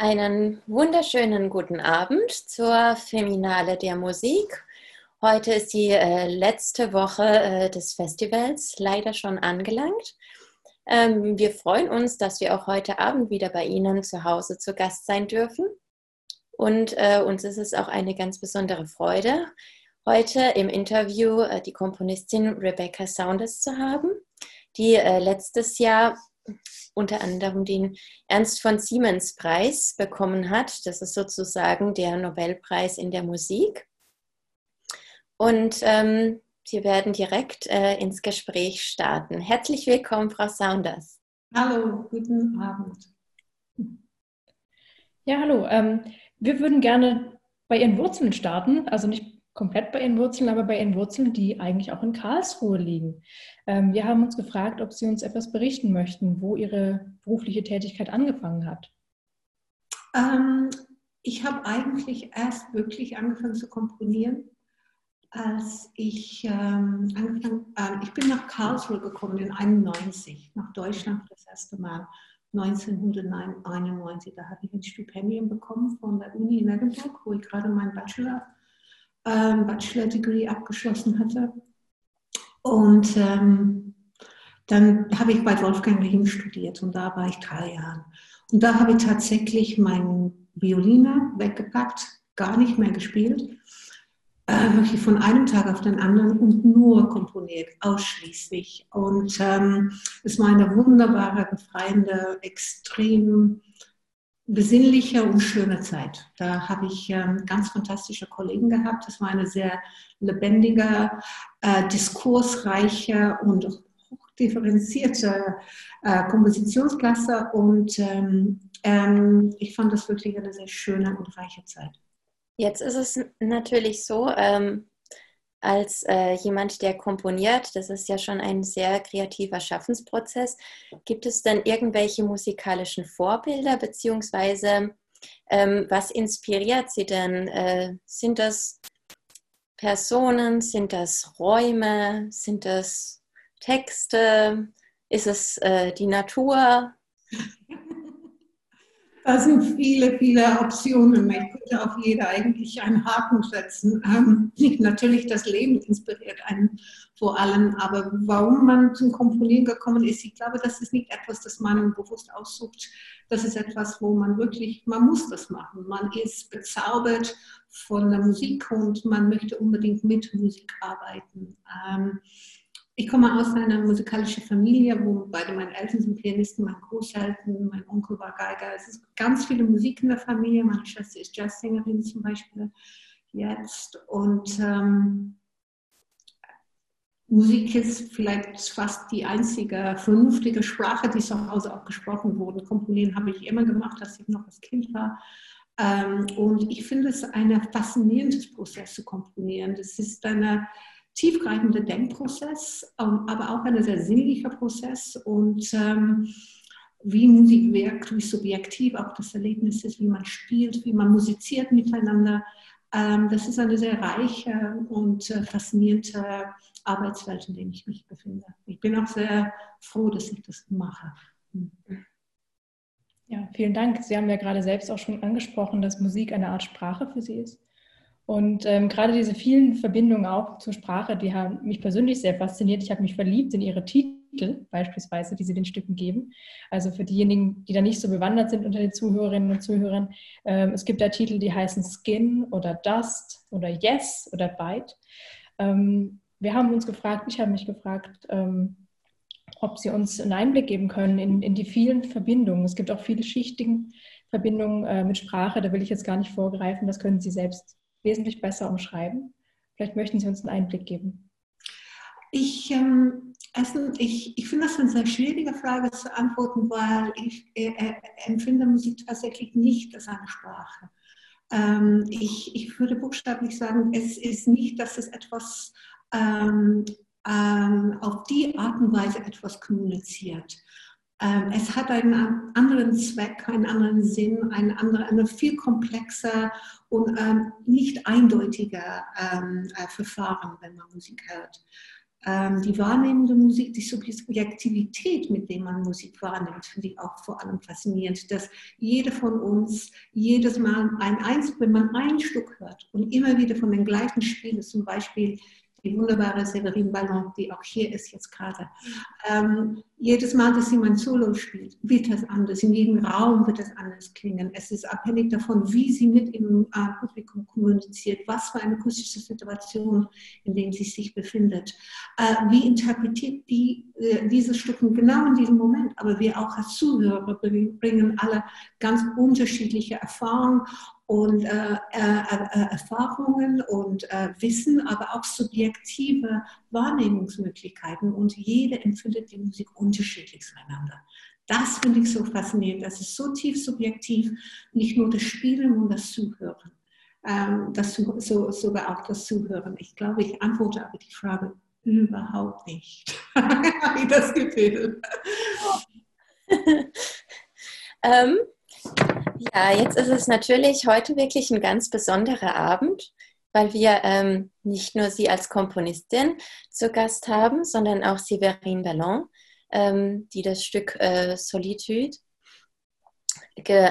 Einen wunderschönen guten Abend zur Feminale der Musik. Heute ist die äh, letzte Woche äh, des Festivals leider schon angelangt. Ähm, wir freuen uns, dass wir auch heute Abend wieder bei Ihnen zu Hause zu Gast sein dürfen. Und äh, uns ist es auch eine ganz besondere Freude, heute im Interview äh, die Komponistin Rebecca Saunders zu haben, die äh, letztes Jahr unter anderem den Ernst von Siemens Preis bekommen hat. Das ist sozusagen der Nobelpreis in der Musik. Und ähm, wir werden direkt äh, ins Gespräch starten. Herzlich willkommen, Frau Saunders. Hallo, guten Abend. Ja, hallo. Ähm, wir würden gerne bei Ihren Wurzeln starten, also nicht komplett bei Ihren Wurzeln, aber bei Ihren Wurzeln, die eigentlich auch in Karlsruhe liegen. Ähm, wir haben uns gefragt, ob Sie uns etwas berichten möchten, wo Ihre berufliche Tätigkeit angefangen hat. Ähm, ich habe eigentlich erst wirklich angefangen zu komponieren, als ich ähm, angefangen, äh, ich bin nach Karlsruhe gekommen in 91, nach Deutschland das erste Mal. 1991, da habe ich ein Stipendium bekommen von der Uni in Edinburgh, wo ich gerade meinen Bachelor ähm, Bachelor-Degree abgeschlossen hatte. Und ähm, dann habe ich bei Wolfgang Riem studiert und da war ich drei Jahre. Und da habe ich tatsächlich meinen Violiner weggepackt, gar nicht mehr gespielt, äh, wirklich von einem Tag auf den anderen und nur komponiert, ausschließlich. Und ähm, es war eine wunderbare, befreiende, extrem besinnliche und schöne Zeit. Da habe ich ähm, ganz fantastische Kollegen gehabt. Das war eine sehr lebendige, äh, diskursreiche und hochdifferenzierte äh, Kompositionsklasse. Und ähm, ähm, ich fand das wirklich eine sehr schöne und reiche Zeit. Jetzt ist es natürlich so, als äh, jemand, der komponiert, das ist ja schon ein sehr kreativer Schaffensprozess. Gibt es denn irgendwelche musikalischen Vorbilder, beziehungsweise ähm, was inspiriert Sie denn? Äh, sind das Personen, sind das Räume, sind das Texte, ist es äh, die Natur? Da sind viele, viele Optionen. Ich könnte auf jede eigentlich einen Haken setzen. Ähm, natürlich das Leben inspiriert einen vor allem, aber warum man zum Komponieren gekommen ist, ich glaube, das ist nicht etwas, das man bewusst aussucht. Das ist etwas, wo man wirklich, man muss das machen. Man ist bezaubert von der Musik und man möchte unbedingt mit Musik arbeiten. Ähm, ich komme aus einer musikalischen Familie, wo beide meine Eltern sind Pianisten, mein Großeltern, mein Onkel war Geiger. Es ist ganz viele Musik in der Familie. Meine Schwester ist Jazzsängerin zum Beispiel jetzt. Und ähm, Musik ist vielleicht fast die einzige vernünftige Sprache, die zu Hause auch gesprochen wurde. Komponieren habe ich immer gemacht, als ich noch als Kind war. Ähm, und ich finde es ein faszinierendes Prozess zu komponieren. Das ist eine tiefgreifender Denkprozess, ähm, aber auch ein sehr sinnlicher Prozess und ähm, wie Musik wirkt, wie subjektiv auch das Erlebnis ist, wie man spielt, wie man musiziert miteinander. Ähm, das ist eine sehr reiche und äh, faszinierende Arbeitswelt, in der ich mich befinde. Ich bin auch sehr froh, dass ich das mache. Hm. Ja, vielen Dank. Sie haben ja gerade selbst auch schon angesprochen, dass Musik eine Art Sprache für Sie ist. Und ähm, gerade diese vielen Verbindungen auch zur Sprache, die haben mich persönlich sehr fasziniert. Ich habe mich verliebt in ihre Titel beispielsweise, die sie den Stücken geben. Also für diejenigen, die da nicht so bewandert sind unter den Zuhörerinnen und Zuhörern, ähm, es gibt da Titel, die heißen Skin oder Dust oder Yes oder Bite. Ähm, wir haben uns gefragt, ich habe mich gefragt, ähm, ob Sie uns einen Einblick geben können in, in die vielen Verbindungen. Es gibt auch viele schichtige Verbindungen äh, mit Sprache, da will ich jetzt gar nicht vorgreifen, das können Sie selbst wesentlich besser umschreiben? Vielleicht möchten Sie uns einen Einblick geben. Ich, ähm, also ich, ich finde das eine sehr schwierige Frage zu antworten, weil ich äh, äh, empfinde Musik tatsächlich nicht als eine Sprache. Ähm, ich, ich würde buchstäblich sagen, es ist nicht, dass es etwas ähm, ähm auf die Art und Weise etwas kommuniziert. Ähm, es hat einen anderen Zweck, einen anderen Sinn, ein, andere, eine viel komplexer und ähm, nicht eindeutiger ähm, äh, Verfahren, wenn man Musik hört. ähm, die wahrnehmende Musik, die Subjektivität, mit der man Musik wahrnimmt, finde ich auch vor allem faszinierend, dass jeder von uns jedes Mal ein Eins, wenn man ein Stück hört und immer wieder von den gleichen Spielen, zum Beispiel die wunderbare Severine Ballon, die auch hier ist jetzt gerade. Ähm, jedes Mal, dass sie mein Solo spielt, wird das anders. In jedem Raum wird das anders klingen. Es ist abhängig davon, wie sie mit dem äh, Publikum kommuniziert, was für eine akustische Situation, in der sie sich befindet. Äh, wie interpretiert die äh, diese Stücke genau in diesem Moment? Aber wir auch als Zuhörer bringen alle ganz unterschiedliche Erfahrungen und äh, äh, äh, Erfahrungen und äh, Wissen, aber auch subjektive Wahrnehmungsmöglichkeiten. Und jeder empfindet die Musik unterschiedlich zueinander. Das finde ich so faszinierend. Das ist so tief subjektiv, nicht nur das Spielen und das Zuhören. Ähm, das, so, sogar auch das Zuhören. Ich glaube, ich antworte aber die Frage überhaupt nicht. Habe ich das Gefühl. ähm, ja, jetzt ist es natürlich heute wirklich ein ganz besonderer Abend, weil wir ähm, nicht nur Sie als Komponistin zu Gast haben, sondern auch Séverine Ballon, ähm, die das Stück äh, Solitude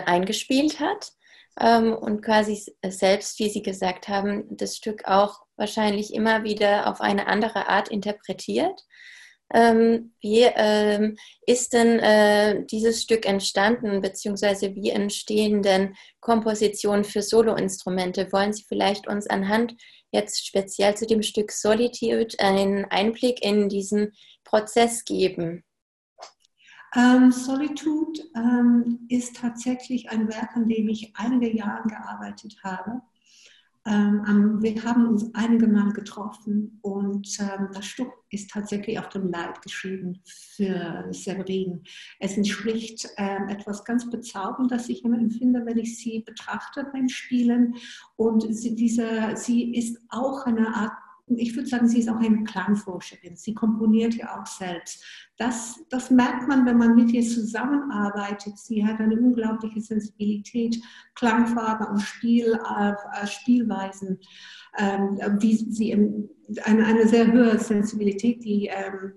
eingespielt hat ähm, und quasi selbst, wie Sie gesagt haben, das Stück auch wahrscheinlich immer wieder auf eine andere Art interpretiert. Ähm, wie ähm, ist denn äh, dieses Stück entstanden, beziehungsweise wie entstehen denn Kompositionen für Soloinstrumente? Wollen Sie vielleicht uns anhand jetzt speziell zu dem Stück Solitude einen Einblick in diesen Prozess geben? Ähm, Solitude ähm, ist tatsächlich ein Werk, an dem ich einige Jahre gearbeitet habe. Ähm, wir haben uns einige Mal getroffen und ähm, das Stück ist tatsächlich auf dem Leib geschrieben für Severin. Es entspricht ähm, etwas ganz bezaubernd, das ich immer empfinde, wenn ich sie betrachte beim Spielen. Und sie, diese, sie ist auch eine Art ich würde sagen, sie ist auch eine Klangforscherin. Sie komponiert ja auch selbst. Das, das merkt man, wenn man mit ihr zusammenarbeitet. Sie hat eine unglaubliche Sensibilität, Klangfarbe und Spiel, äh, Spielweisen, ähm, wie sie eine, eine sehr hohe Sensibilität, die ähm,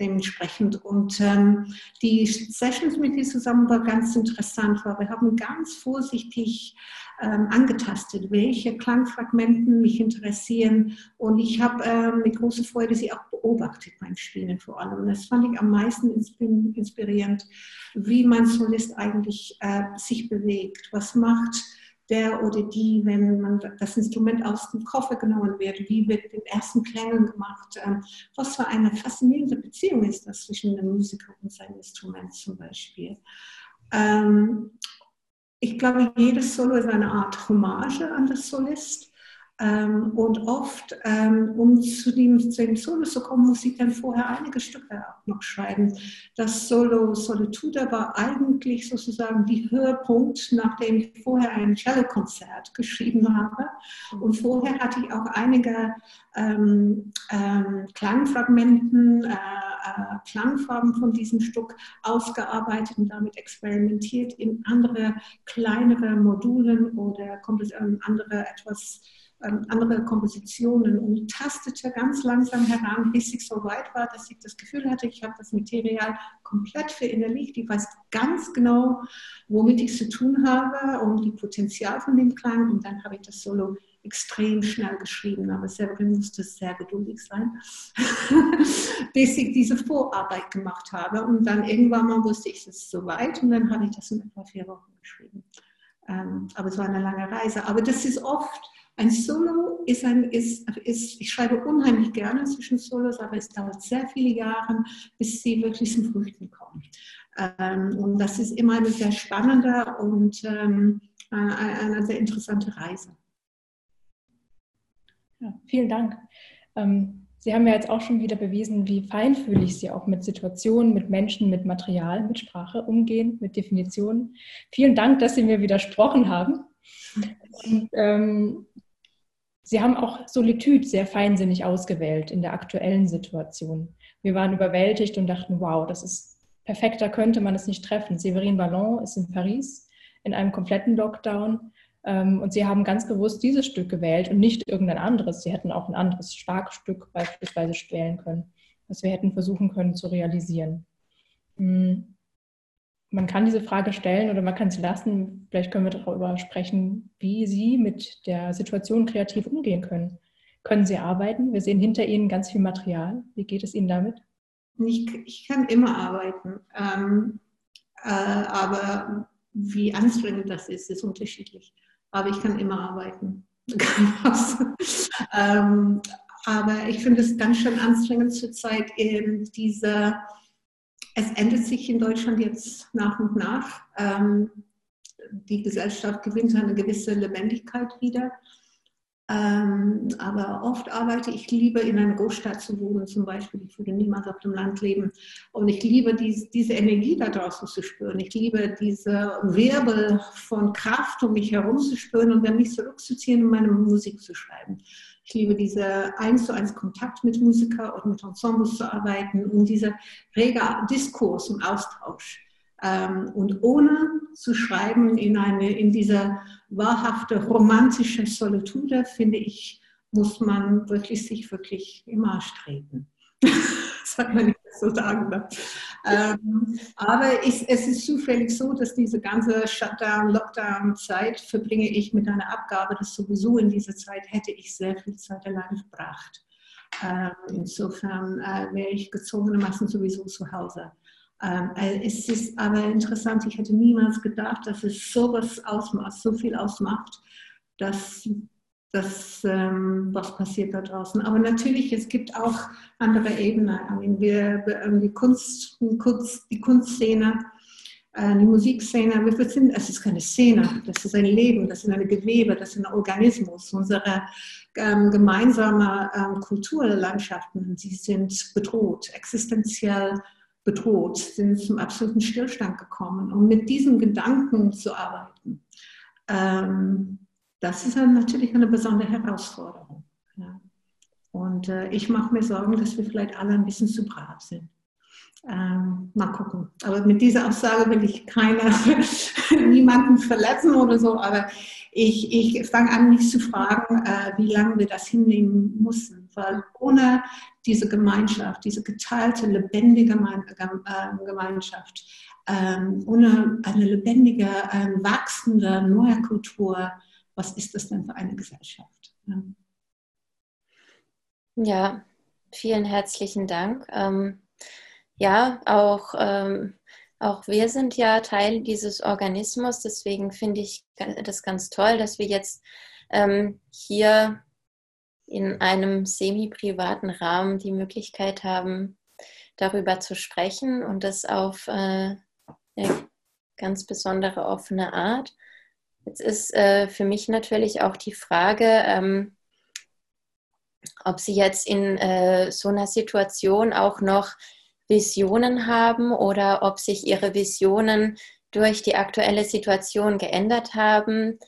dementsprechend. Und ähm, die Sessions mit ihr zusammen war ganz interessant, weil wir haben ganz vorsichtig ähm, angetastet, welche Klangfragmenten mich interessieren. Und ich habe ähm, mit großer Freude sie auch beobachtet beim Spielen vor allem. Und das fand ich am meisten inspirierend, wie mein Solist eigentlich äh, sich bewegt, was macht der oder die, wenn man das Instrument aus dem Koffer genommen wird, wie wird den ersten Klängen gemacht, ähm, was für eine faszinierende Beziehung ist das zwischen dem Musiker und seinem Instrument zum Beispiel. Ähm, ich glaube, jedes Solo ist eine Art Hommage an das Solist. Ähm, und oft, ähm, um zu dem, zu dem, Solo zu kommen, muss ich dann vorher einige Stücke auch noch schreiben. Das Solo Solitude war eigentlich sozusagen die Höhepunkt, nachdem ich vorher ein Cello-Konzert geschrieben habe. Und vorher hatte ich auch einige ähm, ähm Klangfragmenten, äh, äh, Klangfarben von diesem Stück ausgearbeitet und damit experimentiert in andere kleinere Modulen oder ähm, andere etwas ähm, andere Kompositionen und tastete ganz langsam heran, bis ich so weit war, dass ich das Gefühl hatte, ich habe das Material komplett verinnerlicht. Ich weiß ganz genau, womit ich zu tun habe und die Potenzial von dem Klang. Und dann habe ich das Solo extrem schnell geschrieben, aber Severin musste sehr geduldig sein, bis ich diese Vorarbeit gemacht habe. Und dann irgendwann mal wusste ich, es ist soweit und dann habe ich das in etwa vier Wochen geschrieben. Ähm, aber es war eine lange Reise. Aber das ist oft, ein Solo ist ein, ist, ist, ich schreibe unheimlich gerne zwischen Solos, aber es dauert sehr viele Jahre, bis sie wirklich zum Früchten kommen. Ähm, und das ist immer eine sehr spannende und ähm, äh, eine sehr interessante Reise. Ja, vielen Dank. Ähm, Sie haben ja jetzt auch schon wieder bewiesen, wie feinfühlig Sie auch mit Situationen, mit Menschen, mit Material, mit Sprache umgehen, mit Definitionen. Vielen Dank, dass Sie mir widersprochen haben. Und, ähm, Sie haben auch Solitude sehr feinsinnig ausgewählt in der aktuellen Situation. Wir waren überwältigt und dachten, wow, das ist perfekter könnte man es nicht treffen. Severin Ballon ist in Paris in einem kompletten Lockdown Ähm, und sie haben ganz bewusst dieses Stück gewählt und nicht irgendein anderes. Sie hätten auch ein anderes Schlagstück beispielsweise wählen können, das wir hätten versuchen können zu realisieren. Man kann diese Frage stellen oder man kann sie lassen. Vielleicht können wir darüber sprechen, wie Sie mit der Situation kreativ umgehen können. Können Sie arbeiten? Wir sehen hinter Ihnen ganz viel Material. Wie geht es Ihnen damit? Ich, ich kann immer arbeiten, ähm, äh, aber wie anstrengend das ist, ist unterschiedlich aber ich kann immer arbeiten. ähm, aber ich finde es ganz schön anstrengend zurzeit, eben diese, es ändert sich in Deutschland jetzt nach und nach. Ähm, die Gesellschaft gewinnt eine gewisse Lebendigkeit wieder. Ähm, aber oft arbeite ich lieber in einer Großstadt zu wohnen, zum Beispiel. Ich würde niemals auf dem Land leben. Und ich liebe dies, diese Energie da draußen zu spüren. Ich liebe diese Wirbel von Kraft um mich herum zu spüren und dann mich zurückzuziehen und meine Musik zu schreiben. Ich liebe diese eins zu eins Kontakt mit Musiker und mit Ensembles zu arbeiten und dieser rege Diskurs und Austausch. Ähm, und ohne zu schreiben in, eine, in dieser wahrhafte romantische Solitude, finde ich, muss man wirklich sich wirklich im Arsch treten. das hat man nicht so sagen. Ne? Ähm, aber ich, es ist zufällig so, dass diese ganze Shutdown, Lockdown-Zeit verbringe ich mit einer Abgabe, dass sowieso in dieser Zeit hätte ich sehr viel Zeit allein verbracht. Ähm, insofern äh, wäre ich gezwungenermaßen sowieso zu Hause. Ähm, äh, es ist aber interessant, ich hätte niemals gedacht, dass es sowas ausmacht, so viel ausmacht, dass das, ähm, was passiert da draußen. Aber natürlich, es gibt auch andere Ebenen. Wir, die, Kunst, die Kunstszene, äh, die Musikszene, wir sind, es ist keine Szene, das ist ein Leben, das ist eine Gewebe, das ist ein Organismus. Unsere ähm, gemeinsame ähm, Kulturlandschaften, sie sind bedroht, existenziell bedroht, sind zum absoluten Stillstand gekommen. Und mit diesen Gedanken zu arbeiten, ähm, das ist dann natürlich eine besondere Herausforderung. Ja. Und äh, ich mache mir Sorgen, dass wir vielleicht alle ein bisschen zu brav sind. Ähm, mal gucken. Aber mit dieser Aussage will ich keine, niemanden verletzen oder so. Aber ich, ich fange an, mich zu fragen, äh, wie lange wir das hinnehmen müssen. Weil ohne diese Gemeinschaft, diese geteilte, lebendige äh, Gemeinschaft, ähm, ohne eine lebendige, ähm, wachsende neue Kultur, was ist das denn für eine Gesellschaft? Ja, vielen herzlichen Dank. Ähm, ja, auch, ähm, auch wir sind ja Teil dieses Organismus, deswegen finde ich das ganz toll, dass wir jetzt ähm, hier in einem semi-privaten Rahmen die Möglichkeit haben, darüber zu sprechen und das auf äh, eine ganz besondere offene Art. Jetzt ist äh, für mich natürlich auch die Frage, ähm, ob Sie jetzt in äh, so einer Situation auch noch Visionen haben oder ob sich Ihre Visionen durch die aktuelle Situation geändert haben.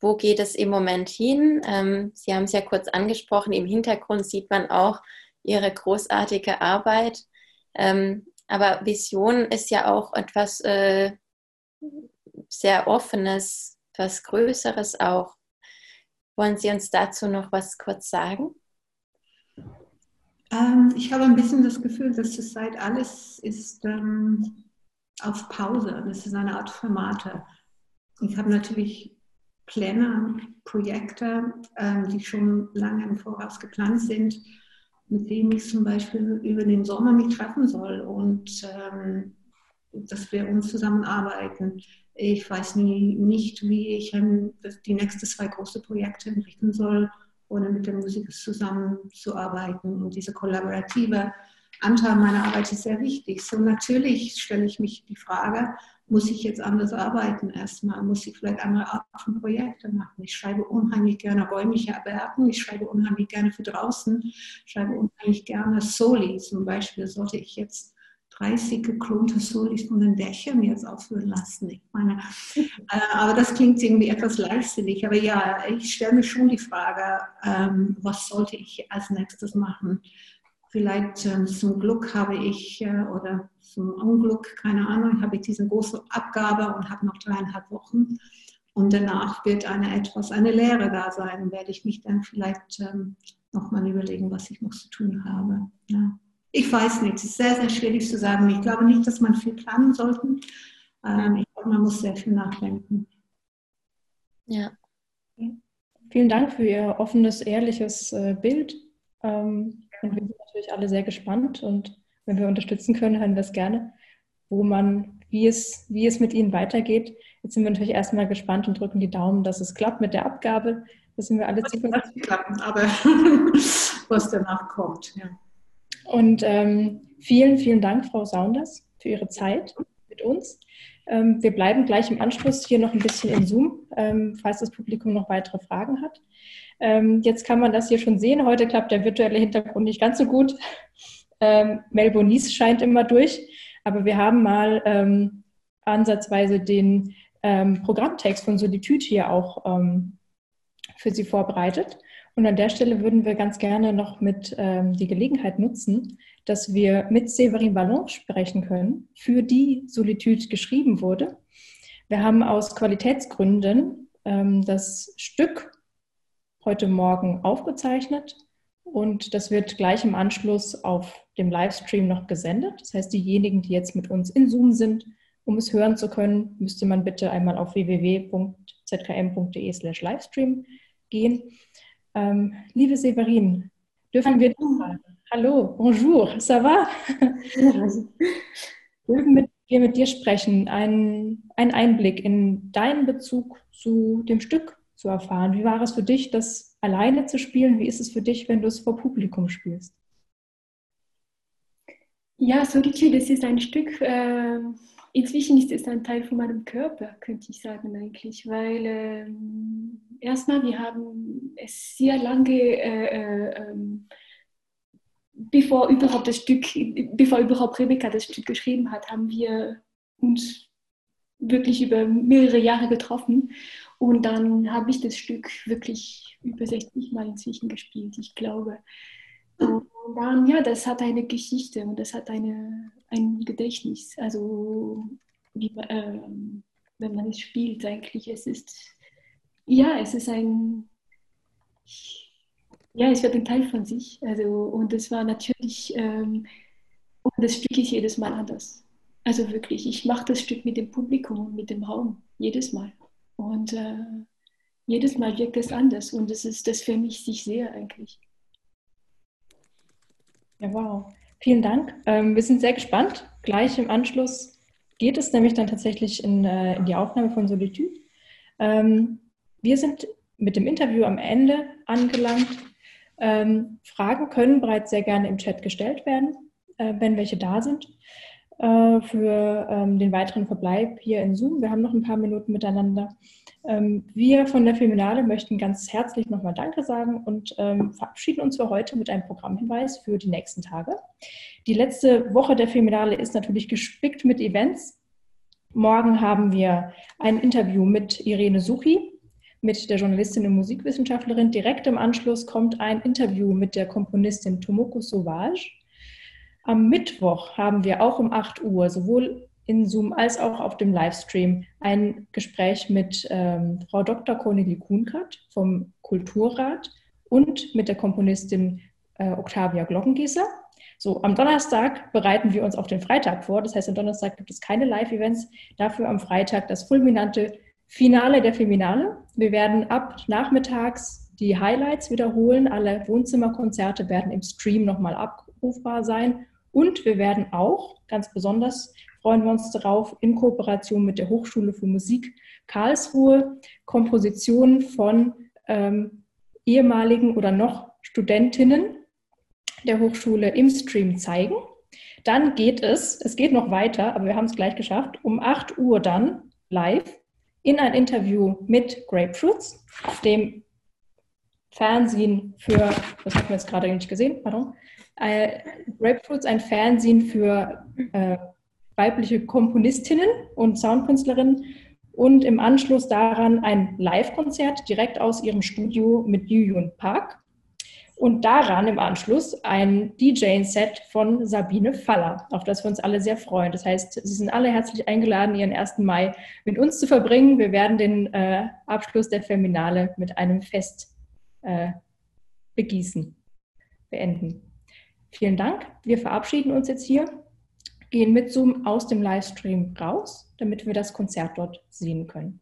Wo geht es im Moment hin? Ähm, Sie haben es ja kurz angesprochen, im Hintergrund sieht man auch Ihre großartige Arbeit. Ähm, aber Vision ist ja auch etwas äh, sehr Offenes, etwas Größeres auch. Wollen Sie uns dazu noch was kurz sagen? Ähm, ich habe ein bisschen das Gefühl, dass zurzeit alles ist ähm, auf Pause. Das ist eine Art Formate. Ich habe natürlich Pläne, Projekte, ähm, die schon lange im Voraus geplant sind, mit denen ich zum Beispiel über den Sommer mich treffen soll und ähm, dass wir uns zusammenarbeiten. Ich weiß nie, nicht, wie ich ähm, die nächsten zwei große Projekte entrichten soll ohne mit der Musik zusammenzuarbeiten. Und diese kollaborative Anteil meiner Arbeit ist sehr wichtig. So natürlich stelle ich mich die Frage, muss ich jetzt anders arbeiten erstmal? Muss ich vielleicht andere Art von Projekte machen? Ich schreibe unheimlich gerne räumliche Werken, ich schreibe unheimlich gerne für draußen, ich schreibe unheimlich gerne Soli. Zum Beispiel sollte ich jetzt 30 geklonte Solis von den Dächern jetzt aufführen lassen. Ich meine, äh, aber das klingt irgendwie etwas leichtsinnig. Aber ja, ich stelle mir schon die Frage, ähm, was sollte ich als nächstes machen? Vielleicht ähm, zum Glück habe ich, äh, oder zum Unglück, keine Ahnung, habe ich diese große Abgabe und habe noch dreieinhalb Wochen. Und danach wird eine etwas, eine Lehre da sein. Werde ich mich dann vielleicht ähm, nochmal überlegen, was ich noch zu tun habe. Ja. Ich weiß nicht, es ist sehr, sehr schwierig zu sagen. Ich glaube nicht, dass man viel planen sollte. Ähm, ich glaube, man muss sehr viel nachdenken. Ja. Vielen Dank für Ihr offenes, ehrliches äh, Bild. Ähm, und wir sind natürlich alle sehr gespannt und wenn wir unterstützen können, hören wir es gerne, wo man, wie es, wie es mit Ihnen weitergeht. Jetzt sind wir natürlich erstmal gespannt und drücken die Daumen, dass es klappt mit der Abgabe. Das sind wir alle zuversichtlich. klappen, aber was danach kommt. Ja. Und ähm, vielen, vielen Dank, Frau Saunders, für Ihre Zeit mit uns. Ähm, wir bleiben gleich im Anschluss hier noch ein bisschen in Zoom, ähm, falls das Publikum noch weitere Fragen hat. Ähm, jetzt kann man das hier schon sehen. Heute klappt der virtuelle Hintergrund nicht ganz so gut. Ähm, Melbourne scheint immer durch, aber wir haben mal ähm, ansatzweise den ähm, Programmtext von Solitude hier auch für Sie vorbereitet. Und an der Stelle würden wir ganz gerne noch mit ähm, die Gelegenheit nutzen, dass wir mit Séverine Ballon sprechen können, für die Solitude geschrieben wurde. Wir haben aus Qualitätsgründen ähm, das Stück heute Morgen aufgezeichnet und das wird gleich im Anschluss auf dem Livestream noch gesendet. Das heißt, diejenigen, die jetzt mit uns in Zoom sind, um es hören zu können, müsste man bitte einmal auf www.zkm.de/livestream gehen. Ähm, liebe Severin, dürfen wir fragen? Hallo, bonjour, ça va? dürfen wir mit dir sprechen, einen, einen Einblick in deinen Bezug zu dem Stück zu erfahren. Wie war es für dich, das alleine zu spielen? Wie ist es für dich, wenn du es vor Publikum spielst? Ja, Solitude, das ist ein Stück, äh, inzwischen ist es ein Teil von meinem Körper, könnte ich sagen eigentlich, weil äh, erstmal, wir haben es sehr lange, äh, äh, ähm, bevor überhaupt das Stück, bevor überhaupt Rebecca das Stück geschrieben hat, haben wir uns wirklich über mehrere Jahre getroffen. Und dann habe ich das Stück wirklich über 60 Mal inzwischen gespielt, ich glaube. Und dann, ja, das hat eine Geschichte und das hat eine, ein Gedächtnis. Also, wie, äh, wenn man es spielt, eigentlich, es ist ja, es ist ein, ja, es wird ein Teil von sich. Also, und es war natürlich, ähm, und das Stück ist jedes Mal anders. Also wirklich, ich mache das Stück mit dem Publikum und mit dem Raum, jedes Mal. Und äh, jedes Mal wirkt es anders und das ist, das vermischt sich sehr eigentlich. Ja, wow. Vielen Dank. Ähm, wir sind sehr gespannt. Gleich im Anschluss geht es nämlich dann tatsächlich in, äh, in die Aufnahme von Solitude. Ähm, wir sind mit dem Interview am Ende angelangt. Ähm, Fragen können bereits sehr gerne im Chat gestellt werden, äh, wenn welche da sind, äh, für ähm, den weiteren Verbleib hier in Zoom. Wir haben noch ein paar Minuten miteinander. Ähm, wir von der Feminale möchten ganz herzlich nochmal Danke sagen und ähm, verabschieden uns für heute mit einem Programmhinweis für die nächsten Tage. Die letzte Woche der Feminale ist natürlich gespickt mit Events. Morgen haben wir ein Interview mit Irene Suchi, mit der Journalistin und Musikwissenschaftlerin. Direkt im Anschluss kommt ein Interview mit der Komponistin Tomoko Sauvage. Am Mittwoch haben wir auch um 8 Uhr sowohl in Zoom als auch auf dem Livestream ein Gespräch mit ähm, Frau Dr. Cornelie Kuhnkert vom Kulturrat und mit der Komponistin äh, Octavia Glockengießer. So, am Donnerstag bereiten wir uns auf den Freitag vor. Das heißt, am Donnerstag gibt es keine Live-Events. Dafür am Freitag das fulminante Finale der Feminale. Wir werden ab nachmittags die Highlights wiederholen. Alle Wohnzimmerkonzerte werden im Stream nochmal abrufbar sein. Und wir werden auch, ganz besonders freuen wir uns darauf, in Kooperation mit der Hochschule für Musik Karlsruhe Kompositionen von ähm, ehemaligen oder noch Studentinnen der Hochschule im Stream zeigen. Dann geht es, es geht noch weiter, aber wir haben es gleich geschafft, um 8 Uhr dann live in ein Interview mit Grapefruits, dem Fernsehen für, das haben wir jetzt gerade nicht gesehen, pardon, äh, Grapefruits, ein Fernsehen für äh, weibliche Komponistinnen und Soundkünstlerinnen und im Anschluss daran ein Live-Konzert direkt aus ihrem Studio mit Yu Yun Park. und daran im Anschluss ein DJ-Set von Sabine Faller, auf das wir uns alle sehr freuen. Das heißt, Sie sind alle herzlich eingeladen, Ihren 1. Mai mit uns zu verbringen. Wir werden den äh, Abschluss der Feminale mit einem Fest äh, begießen, beenden. Vielen Dank. Wir verabschieden uns jetzt hier, gehen mit Zoom aus dem Livestream raus, damit wir das Konzert dort sehen können.